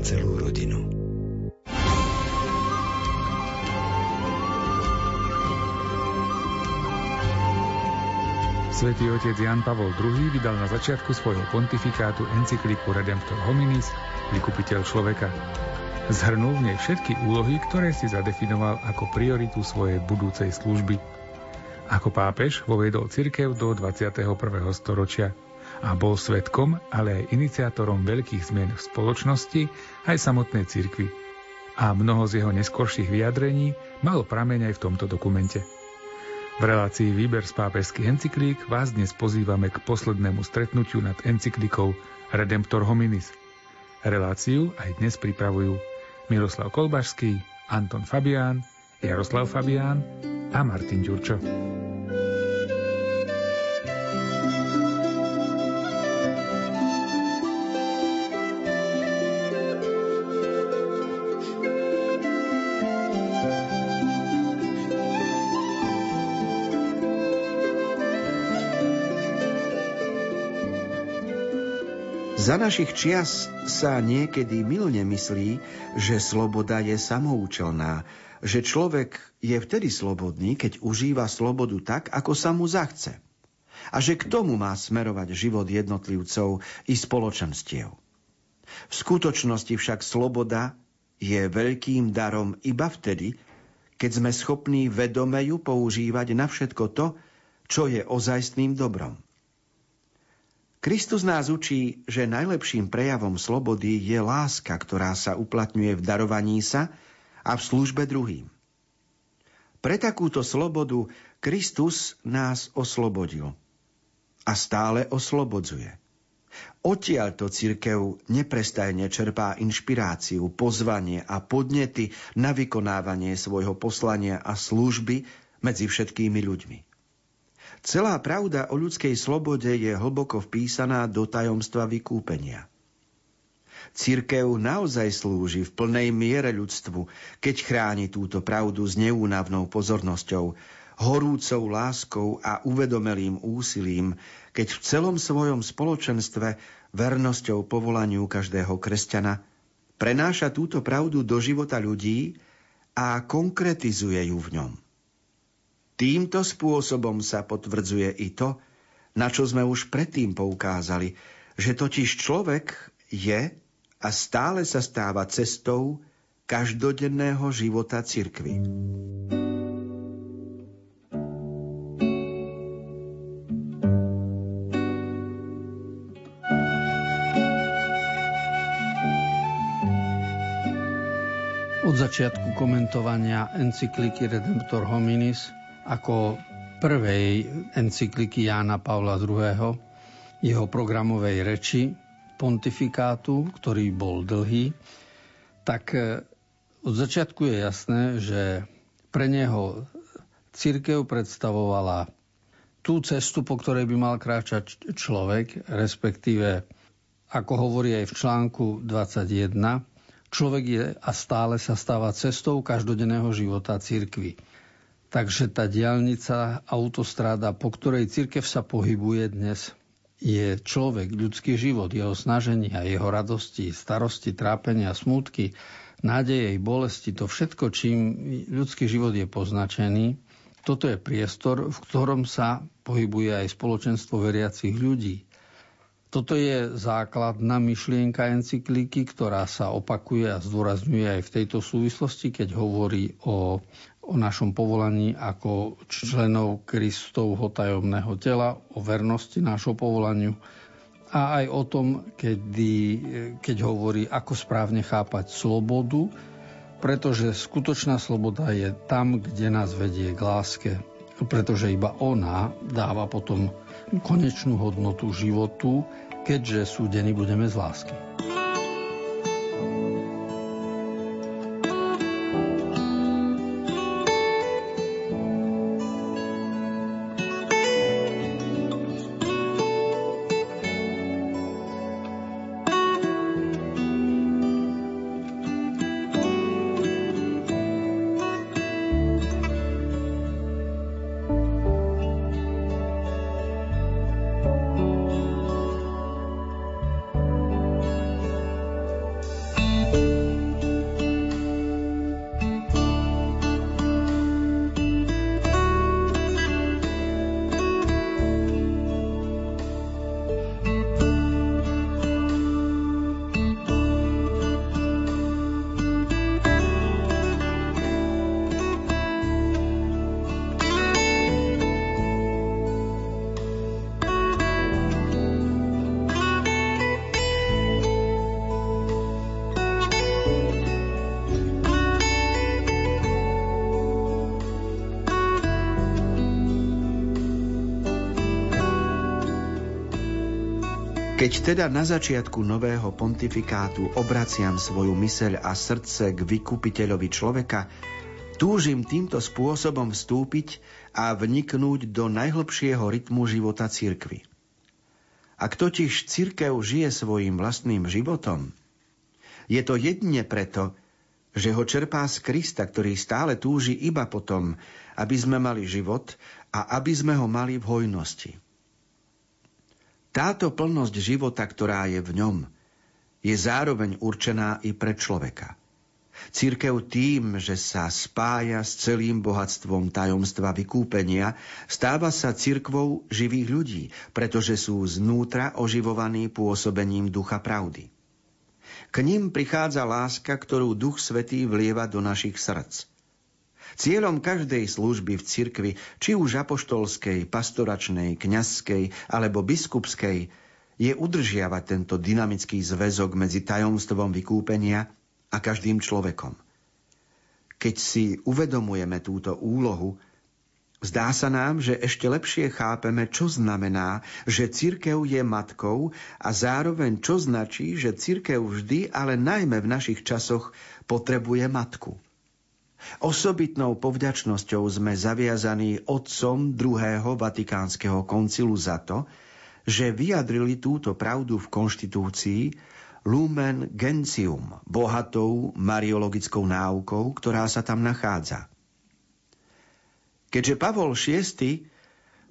celú rodinu. Svetý otec Jan Pavol II vydal na začiatku svojho pontifikátu encykliku Redemptor hominis, vykupiteľ človeka. Zhrnul v nej všetky úlohy, ktoré si zadefinoval ako prioritu svojej budúcej služby. Ako pápež voviedol cirkev do 21. storočia a bol svetkom, ale aj iniciátorom veľkých zmien v spoločnosti aj samotnej cirkvi. A mnoho z jeho neskorších vyjadrení malo prameň aj v tomto dokumente. V relácii Výber z pápežských encyklík vás dnes pozývame k poslednému stretnutiu nad encyklikou Redemptor hominis. Reláciu aj dnes pripravujú Miroslav Kolbašský, Anton Fabián, Jaroslav Fabián a Martin Ďurčo. Za našich čias sa niekedy milne myslí, že sloboda je samoučelná, že človek je vtedy slobodný, keď užíva slobodu tak, ako sa mu zachce. A že k tomu má smerovať život jednotlivcov i spoločenstiev. V skutočnosti však sloboda je veľkým darom iba vtedy, keď sme schopní vedome ju používať na všetko to, čo je ozajstným dobrom. Kristus nás učí, že najlepším prejavom slobody je láska, ktorá sa uplatňuje v darovaní sa a v službe druhým. Pre takúto slobodu Kristus nás oslobodil a stále oslobodzuje. Odtiaľto církev neprestajne čerpá inšpiráciu, pozvanie a podnety na vykonávanie svojho poslania a služby medzi všetkými ľuďmi. Celá pravda o ľudskej slobode je hlboko vpísaná do tajomstva vykúpenia. Církev naozaj slúži v plnej miere ľudstvu, keď chráni túto pravdu s neúnavnou pozornosťou, horúcou láskou a uvedomelým úsilím, keď v celom svojom spoločenstve vernosťou povolaniu každého kresťana prenáša túto pravdu do života ľudí a konkretizuje ju v ňom. Týmto spôsobom sa potvrdzuje i to, na čo sme už predtým poukázali, že totiž človek je a stále sa stáva cestou každodenného života cirkvy. Od začiatku komentovania encykliky Redemptor Hominis ako prvej encykliky Jána Pavla II. jeho programovej reči pontifikátu, ktorý bol dlhý, tak e, od začiatku je jasné, že pre neho církev predstavovala tú cestu, po ktorej by mal kráčať človek, respektíve, ako hovorí aj v článku 21, človek je a stále sa stáva cestou každodenného života církvy. Takže tá diálnica, autostráda, po ktorej církev sa pohybuje dnes, je človek, ľudský život, jeho snaženia, jeho radosti, starosti, trápenia, smutky, nádeje, bolesti, to všetko, čím ľudský život je poznačený, toto je priestor, v ktorom sa pohybuje aj spoločenstvo veriacich ľudí. Toto je základná myšlienka encyklíky, ktorá sa opakuje a zdôrazňuje aj v tejto súvislosti, keď hovorí o o našom povolaní ako členov Kristovho tajomného tela, o vernosti nášho povolaniu a aj o tom, kedy, keď hovorí, ako správne chápať slobodu, pretože skutočná sloboda je tam, kde nás vedie k láske, pretože iba ona dáva potom konečnú hodnotu životu, keďže súdení budeme z lásky. Keď teda na začiatku nového pontifikátu obraciam svoju myseľ a srdce k vykupiteľovi človeka, túžim týmto spôsobom vstúpiť a vniknúť do najhlbšieho rytmu života cirkvy. Ak totiž cirkev žije svojim vlastným životom, je to jedne preto, že ho čerpá z Krista, ktorý stále túži iba potom, aby sme mali život a aby sme ho mali v hojnosti. Táto plnosť života, ktorá je v ňom, je zároveň určená i pre človeka. Církev tým, že sa spája s celým bohatstvom tajomstva vykúpenia, stáva sa cirkvou živých ľudí, pretože sú znútra oživovaní pôsobením ducha pravdy. K ním prichádza láska, ktorú Duch Svetý vlieva do našich srdc. Cieľom každej služby v cirkvi, či už apoštolskej, pastoračnej, kňazskej alebo biskupskej, je udržiavať tento dynamický zväzok medzi tajomstvom vykúpenia a každým človekom. Keď si uvedomujeme túto úlohu, Zdá sa nám, že ešte lepšie chápeme, čo znamená, že cirkev je matkou a zároveň čo značí, že cirkev vždy, ale najmä v našich časoch, potrebuje matku. Osobitnou povďačnosťou sme zaviazaní otcom druhého Vatikánskeho koncilu za to, že vyjadrili túto pravdu v konštitúcii Lumen Gentium, bohatou mariologickou náukou, ktorá sa tam nachádza. Keďže Pavol VI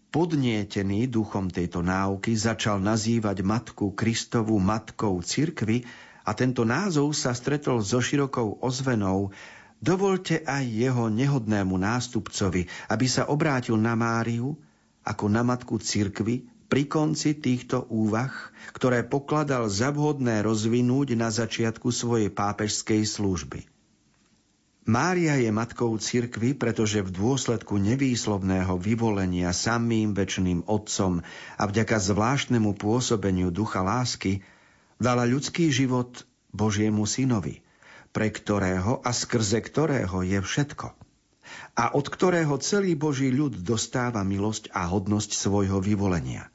podnietený duchom tejto náuky začal nazývať matku Kristovu matkou cirkvy a tento názov sa stretol so širokou ozvenou Dovolte aj jeho nehodnému nástupcovi, aby sa obrátil na Máriu ako na matku cirkvy pri konci týchto úvah, ktoré pokladal za vhodné rozvinúť na začiatku svojej pápežskej služby. Mária je matkou cirkvy, pretože v dôsledku nevýslovného vyvolenia samým väčšným Otcom a vďaka zvláštnemu pôsobeniu ducha lásky dala ľudský život Božiemu synovi – pre ktorého a skrze ktorého je všetko. A od ktorého celý Boží ľud dostáva milosť a hodnosť svojho vyvolenia.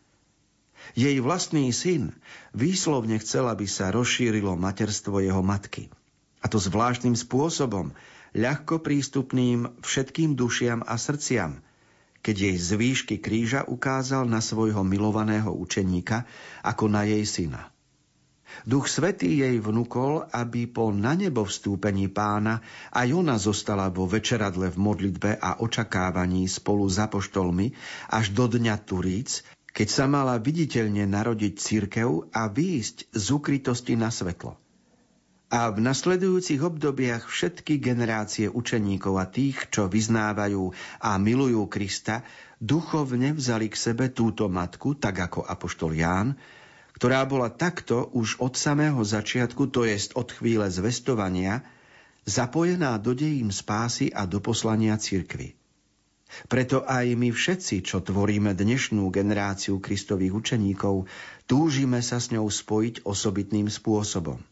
Jej vlastný syn výslovne chcel, aby sa rozšírilo materstvo jeho matky. A to zvláštnym spôsobom, ľahko prístupným všetkým dušiam a srdciam, keď jej z výšky kríža ukázal na svojho milovaného učeníka ako na jej syna. Duch Svetý jej vnúkol, aby po na nebo vstúpení pána aj ona zostala vo večeradle v modlitbe a očakávaní spolu s apoštolmi až do dňa Turíc, keď sa mala viditeľne narodiť církev a výjsť z ukrytosti na svetlo. A v nasledujúcich obdobiach všetky generácie učeníkov a tých, čo vyznávajú a milujú Krista, duchovne vzali k sebe túto matku, tak ako apoštol Ján, ktorá bola takto už od samého začiatku, to jest od chvíle zvestovania, zapojená do dejín spásy a do poslania cirkvy. Preto aj my všetci, čo tvoríme dnešnú generáciu Kristových učeníkov, túžime sa s ňou spojiť osobitným spôsobom.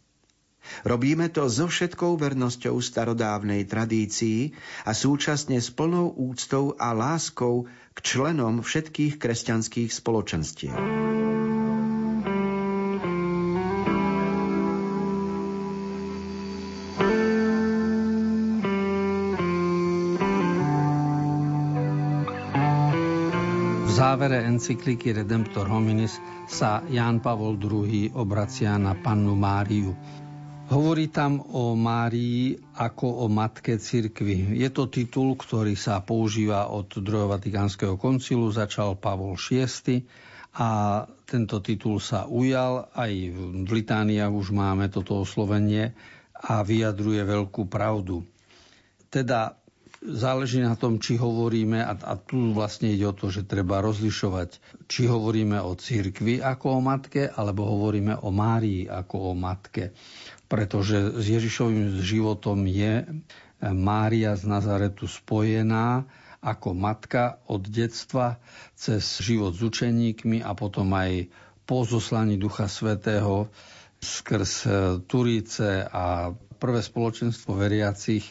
Robíme to so všetkou vernosťou starodávnej tradícii a súčasne s plnou úctou a láskou k členom všetkých kresťanských spoločenstiev. Závere encykliky Redemptor Hominis sa Ján Pavol II obracia na pannu Máriu. Hovorí tam o Márii ako o matke cirkvy. Je to titul, ktorý sa používa od druhého Vatikánskeho koncilu, začal Pavol VI a tento titul sa ujal. Aj v Litániách už máme toto oslovenie a vyjadruje veľkú pravdu. Teda záleží na tom, či hovoríme, a, a tu vlastne ide o to, že treba rozlišovať, či hovoríme o cirkvi ako o matke, alebo hovoríme o Márii ako o matke. Pretože s Ježišovým životom je Mária z Nazaretu spojená ako matka od detstva cez život s učeníkmi a potom aj po zoslaní Ducha Svetého skrz Turíce a prvé spoločenstvo veriacich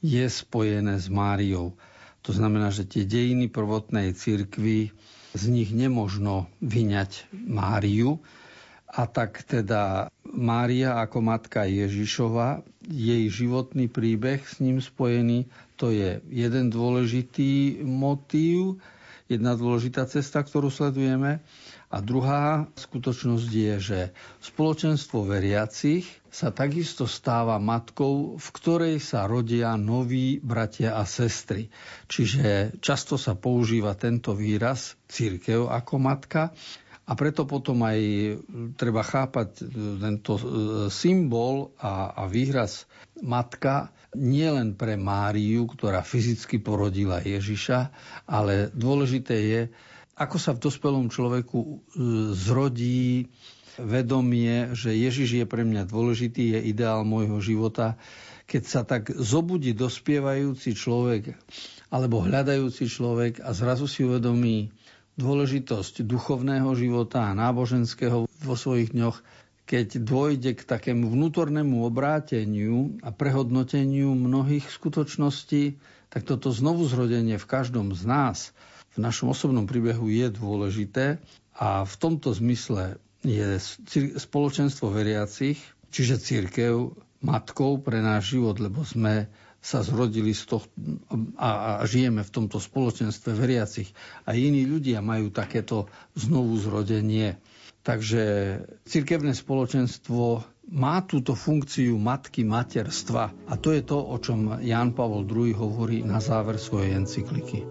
je spojené s Máriou. To znamená, že tie dejiny prvotnej cirkvi, z nich nemožno vyňať Máriu A tak teda Mária ako matka Ježišova, jej životný príbeh s ním spojený, to je jeden dôležitý motív, jedna dôležitá cesta, ktorú sledujeme. A druhá skutočnosť je, že spoločenstvo veriacich sa takisto stáva matkou, v ktorej sa rodia noví bratia a sestry. Čiže často sa používa tento výraz církev ako matka, a preto potom aj treba chápať tento e, symbol a, a výraz matka nie len pre Máriu, ktorá fyzicky porodila Ježiša, ale dôležité je, ako sa v dospelom človeku e, zrodí vedomie, že Ježiš je pre mňa dôležitý, je ideál môjho života. Keď sa tak zobudí dospievajúci človek alebo hľadajúci človek a zrazu si uvedomí dôležitosť duchovného života a náboženského vo svojich dňoch, keď dôjde k takému vnútornému obráteniu a prehodnoteniu mnohých skutočností, tak toto znovu zrodenie v každom z nás v našom osobnom príbehu je dôležité a v tomto zmysle je spoločenstvo veriacich, čiže církev, matkou pre náš život, lebo sme sa zrodili z toho a, žijeme v tomto spoločenstve veriacich. A iní ľudia majú takéto znovu zrodenie. Takže cirkevné spoločenstvo má túto funkciu matky materstva. A to je to, o čom Ján Pavol II hovorí na záver svojej encykliky.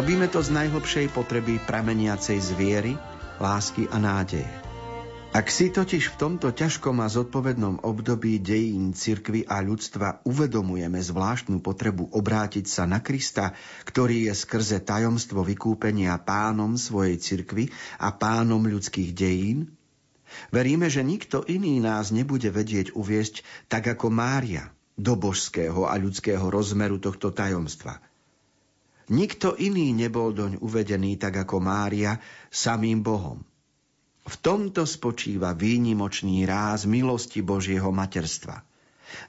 Robíme to z najhlbšej potreby prameniacej zviery, lásky a nádeje. Ak si totiž v tomto ťažkom a zodpovednom období dejín cirkvy a ľudstva uvedomujeme zvláštnu potrebu obrátiť sa na Krista, ktorý je skrze tajomstvo vykúpenia pánom svojej cirkvy a pánom ľudských dejín, veríme, že nikto iný nás nebude vedieť uviesť tak ako Mária do božského a ľudského rozmeru tohto tajomstva – Nikto iný nebol doň uvedený tak ako Mária samým Bohom. V tomto spočíva výnimočný ráz milosti Božieho materstva.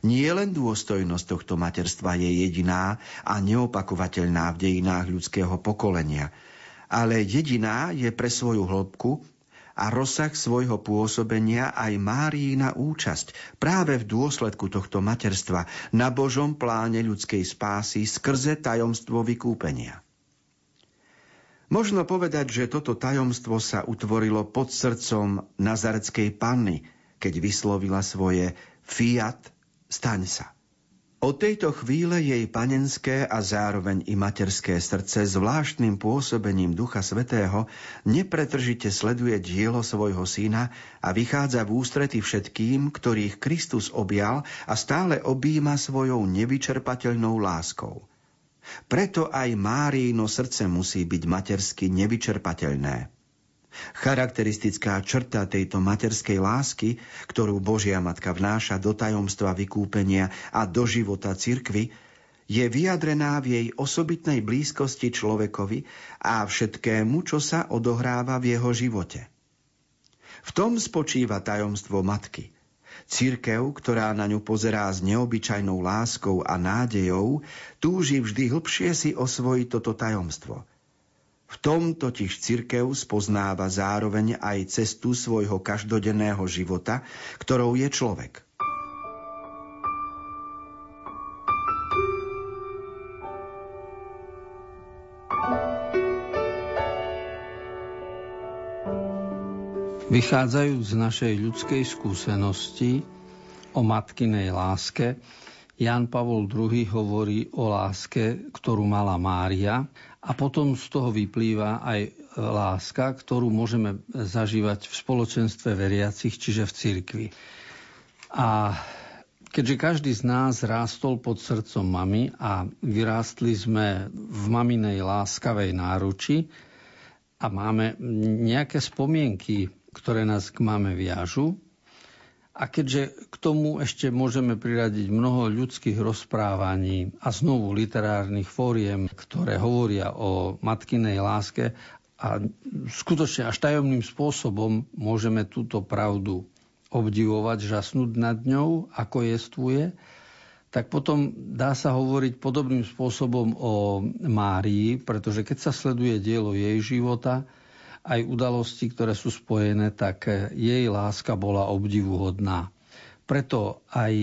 Nie len dôstojnosť tohto materstva je jediná a neopakovateľná v dejinách ľudského pokolenia, ale jediná je pre svoju hĺbku a rozsah svojho pôsobenia aj Máriina účasť práve v dôsledku tohto materstva na Božom pláne ľudskej spásy skrze tajomstvo vykúpenia. Možno povedať, že toto tajomstvo sa utvorilo pod srdcom nazareckej panny, keď vyslovila svoje fiat, staň sa. Od tejto chvíle jej panenské a zároveň i materské srdce zvláštnym pôsobením Ducha Svetého nepretržite sleduje dielo svojho syna a vychádza v ústrety všetkým, ktorých Kristus objal a stále objíma svojou nevyčerpateľnou láskou. Preto aj Márino srdce musí byť matersky nevyčerpateľné. Charakteristická črta tejto materskej lásky, ktorú Božia Matka vnáša do tajomstva vykúpenia a do života cirkvy, je vyjadrená v jej osobitnej blízkosti človekovi a všetkému, čo sa odohráva v jeho živote. V tom spočíva tajomstvo matky. Církev, ktorá na ňu pozerá s neobyčajnou láskou a nádejou, túži vždy hlbšie si osvojiť toto tajomstvo – v tom totiž cirkev spoznáva zároveň aj cestu svojho každodenného života, ktorou je človek. Vychádzajúc z našej ľudskej skúsenosti o matkinej láske, Jan Pavol II hovorí o láske, ktorú mala Mária a potom z toho vyplýva aj e, láska, ktorú môžeme zažívať v spoločenstve veriacich, čiže v cirkvi. A keďže každý z nás rástol pod srdcom mamy a vyrástli sme v maminej láskavej náruči a máme nejaké spomienky, ktoré nás k mame viažu, a keďže k tomu ešte môžeme priradiť mnoho ľudských rozprávaní a znovu literárnych fóriem, ktoré hovoria o matkinej láske a skutočne až tajomným spôsobom môžeme túto pravdu obdivovať, žasnúť nad ňou, ako jestvuje, tak potom dá sa hovoriť podobným spôsobom o Márii, pretože keď sa sleduje dielo jej života, aj udalosti, ktoré sú spojené, tak jej láska bola obdivuhodná. Preto aj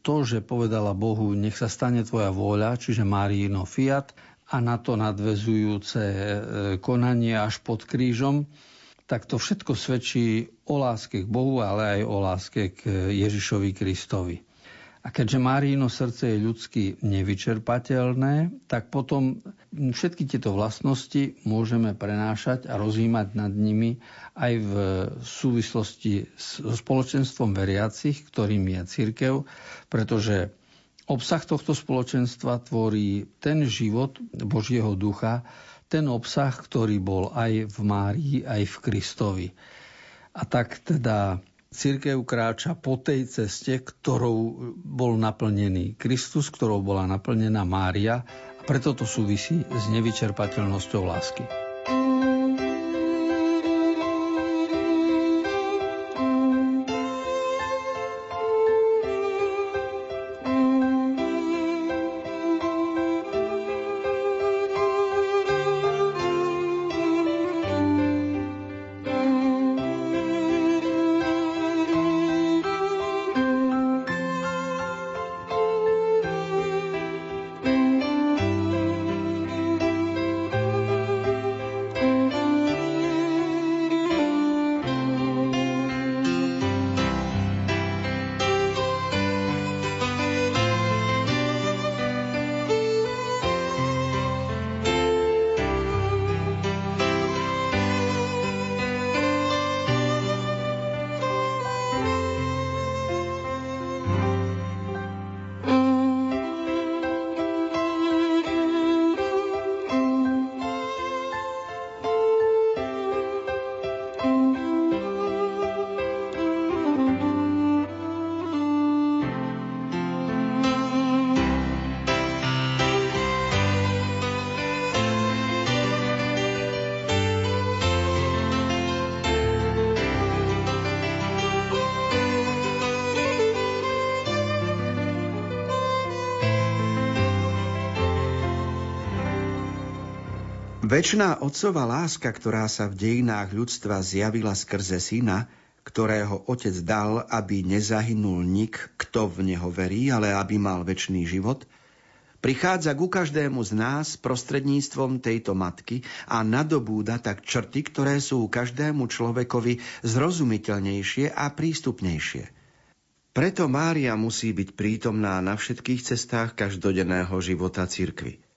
to, že povedala Bohu, nech sa stane tvoja vôľa, čiže Marino Fiat, a na to nadvezujúce e, konanie až pod krížom, tak to všetko svedčí o láske k Bohu, ale aj o láske k Ježišovi Kristovi. A keďže Máriino srdce je ľudsky nevyčerpateľné, tak potom všetky tieto vlastnosti môžeme prenášať a rozjímať nad nimi aj v súvislosti so spoločenstvom veriacich, ktorým je církev, pretože obsah tohto spoločenstva tvorí ten život Božieho ducha, ten obsah, ktorý bol aj v Márii, aj v Kristovi. A tak teda Církev kráča po tej ceste, ktorou bol naplnený Kristus, ktorou bola naplnená Mária a preto to súvisí s nevyčerpateľnosťou lásky. Večná otcová láska, ktorá sa v dejinách ľudstva zjavila skrze syna, ktorého otec dal, aby nezahynul nik, kto v neho verí, ale aby mal väčší život, prichádza ku každému z nás prostredníctvom tejto matky a nadobúda tak črty, ktoré sú každému človekovi zrozumiteľnejšie a prístupnejšie. Preto Mária musí byť prítomná na všetkých cestách každodenného života cirkvy.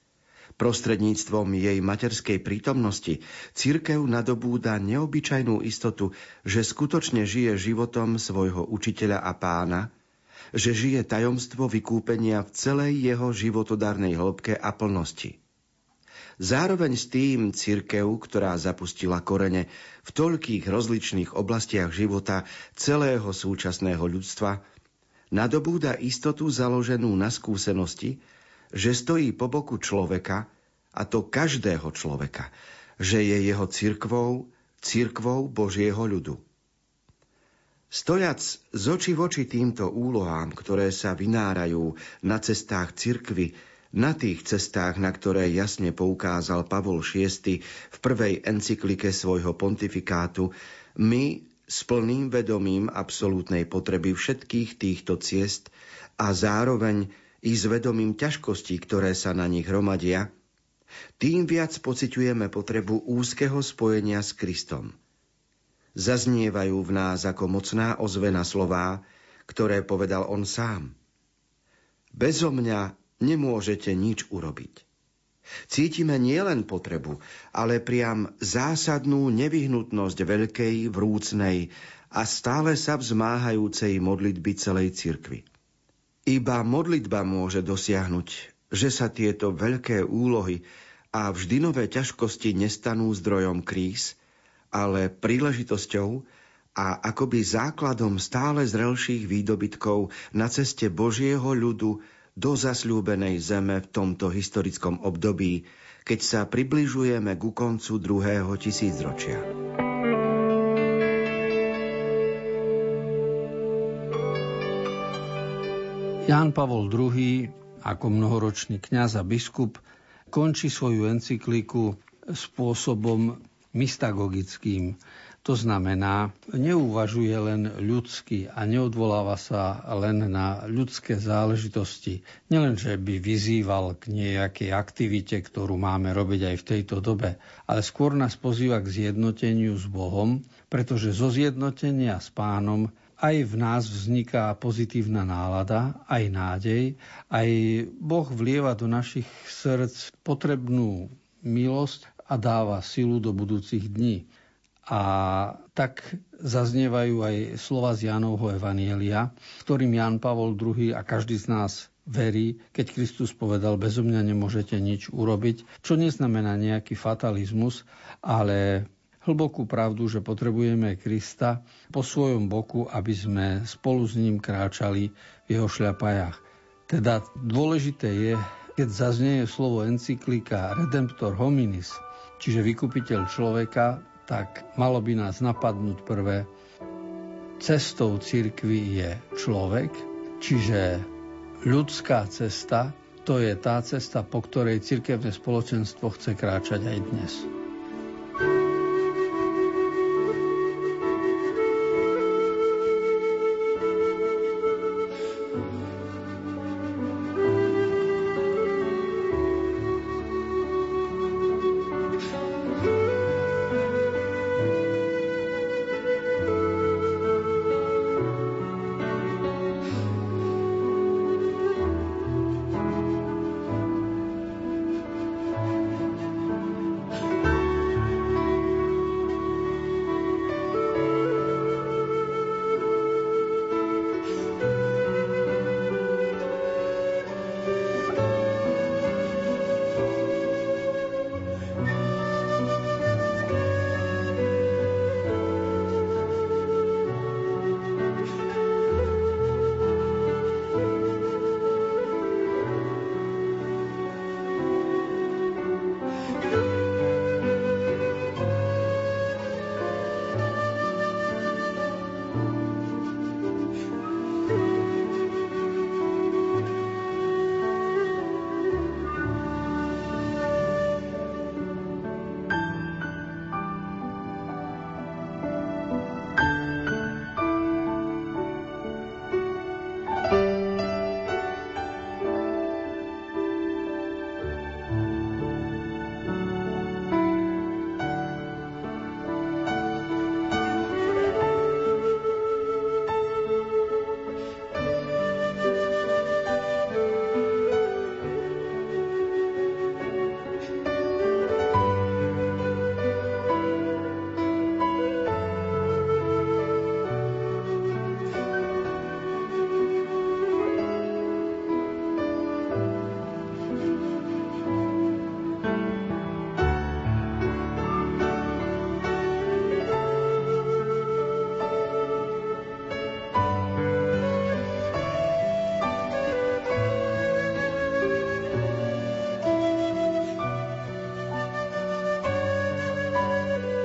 Prostredníctvom jej materskej prítomnosti církev nadobúda neobyčajnú istotu, že skutočne žije životom svojho učiteľa a pána, že žije tajomstvo vykúpenia v celej jeho životodárnej hĺbke a plnosti. Zároveň s tým cirkev, ktorá zapustila korene v toľkých rozličných oblastiach života celého súčasného ľudstva, nadobúda istotu založenú na skúsenosti, že stojí po boku človeka, a to každého človeka, že je jeho cirkvou, cirkvou Božieho ľudu. Stojac z oči v oči týmto úlohám, ktoré sa vynárajú na cestách cirkvy, na tých cestách, na ktoré jasne poukázal Pavol VI v prvej encyklike svojho pontifikátu, my s plným vedomím absolútnej potreby všetkých týchto ciest a zároveň i s vedomím ťažkostí, ktoré sa na nich hromadia, tým viac pociťujeme potrebu úzkeho spojenia s Kristom. Zaznievajú v nás ako mocná ozvena slová, ktoré povedal on sám. Bezo mňa nemôžete nič urobiť. Cítime nielen potrebu, ale priam zásadnú nevyhnutnosť veľkej, vrúcnej a stále sa vzmáhajúcej modlitby celej cirkvy. Iba modlitba môže dosiahnuť, že sa tieto veľké úlohy a vždy nové ťažkosti nestanú zdrojom kríz, ale príležitosťou a akoby základom stále zrelších výdobytkov na ceste Božieho ľudu do zasľúbenej zeme v tomto historickom období, keď sa približujeme ku koncu druhého tisícročia. Ján Pavol II ako mnohoročný kňaz a biskup končí svoju encykliku spôsobom mystagogickým, to znamená, neuvažuje len ľudsky a neodvoláva sa len na ľudské záležitosti. Nielen, že by vyzýval k nejakej aktivite, ktorú máme robiť aj v tejto dobe, ale skôr nás pozýva k zjednoteniu s Bohom, pretože zo zjednotenia s pánom aj v nás vzniká pozitívna nálada, aj nádej, aj Boh vlieva do našich srdc potrebnú milosť a dáva silu do budúcich dní. A tak zaznievajú aj slova z Jánovho Evanielia, ktorým Ján Pavol II a každý z nás verí, keď Kristus povedal, bezo mňa nemôžete nič urobiť, čo neznamená nejaký fatalizmus, ale hlbokú pravdu, že potrebujeme Krista po svojom boku, aby sme spolu s ním kráčali v jeho šľapajách. Teda dôležité je, keď zaznie slovo encyklika Redemptor hominis, čiže vykupiteľ človeka, tak malo by nás napadnúť prvé, cestou cirkvi je človek, čiže ľudská cesta, to je tá cesta, po ktorej cirkevné spoločenstvo chce kráčať aj dnes.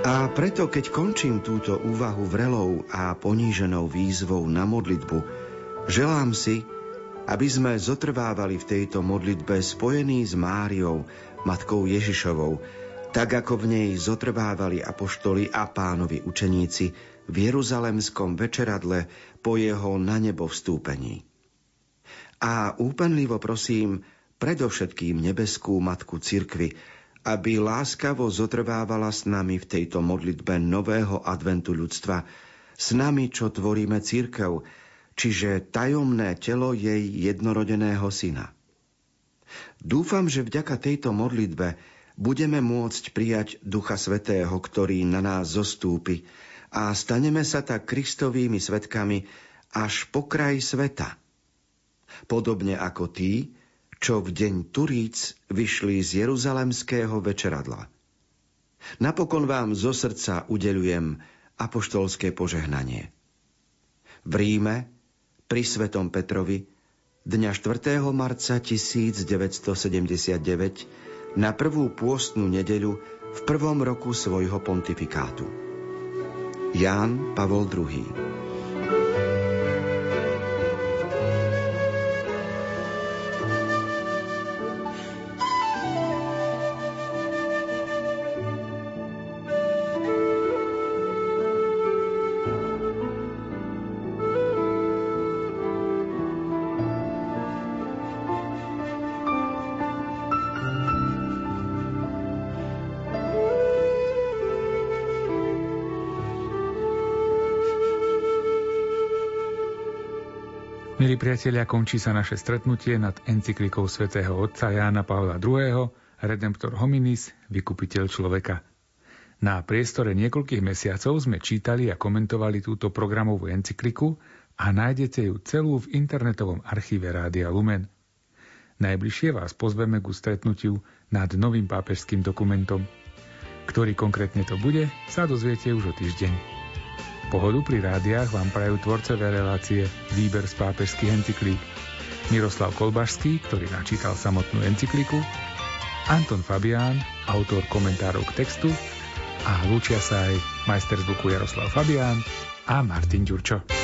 A preto, keď končím túto úvahu vrelou a poníženou výzvou na modlitbu, želám si, aby sme zotrvávali v tejto modlitbe spojení s Máriou, matkou Ježišovou, tak ako v nej zotrvávali apoštoli a pánovi učeníci v Jeruzalemskom večeradle po jeho na nebo vstúpení. A úpenlivo prosím predovšetkým nebeskú matku cirkvy, aby láskavo zotrvávala s nami v tejto modlitbe nového adventu ľudstva, s nami, čo tvoríme církev, čiže tajomné telo jej jednorodeného syna. Dúfam, že vďaka tejto modlitbe budeme môcť prijať Ducha Svetého, ktorý na nás zostúpi a staneme sa tak Kristovými svetkami až po kraj sveta. Podobne ako tí, čo v deň Turíc vyšli z Jeruzalemského večeradla. Napokon vám zo srdca udelujem apoštolské požehnanie. V Ríme, pri Svetom Petrovi, dňa 4. marca 1979 na prvú pôstnu nedeľu v prvom roku svojho pontifikátu. Ján Pavol II Milí priatelia, končí sa naše stretnutie nad encyklikou svätého otca Jána Pavla II. Redemptor hominis, vykupiteľ človeka. Na priestore niekoľkých mesiacov sme čítali a komentovali túto programovú encykliku a nájdete ju celú v internetovom archíve Rádia Lumen. Najbližšie vás pozveme ku stretnutiu nad novým pápežským dokumentom. Ktorý konkrétne to bude, sa dozviete už o týždeň. Pohodu pri rádiách vám prajú tvorcové relácie Výber z pápežských encyklík Miroslav Kolbašský, ktorý načítal samotnú encykliku, Anton Fabián, autor komentárov k textu a lúčia sa aj majster zvuku Jaroslav Fabián a Martin Ďurčo.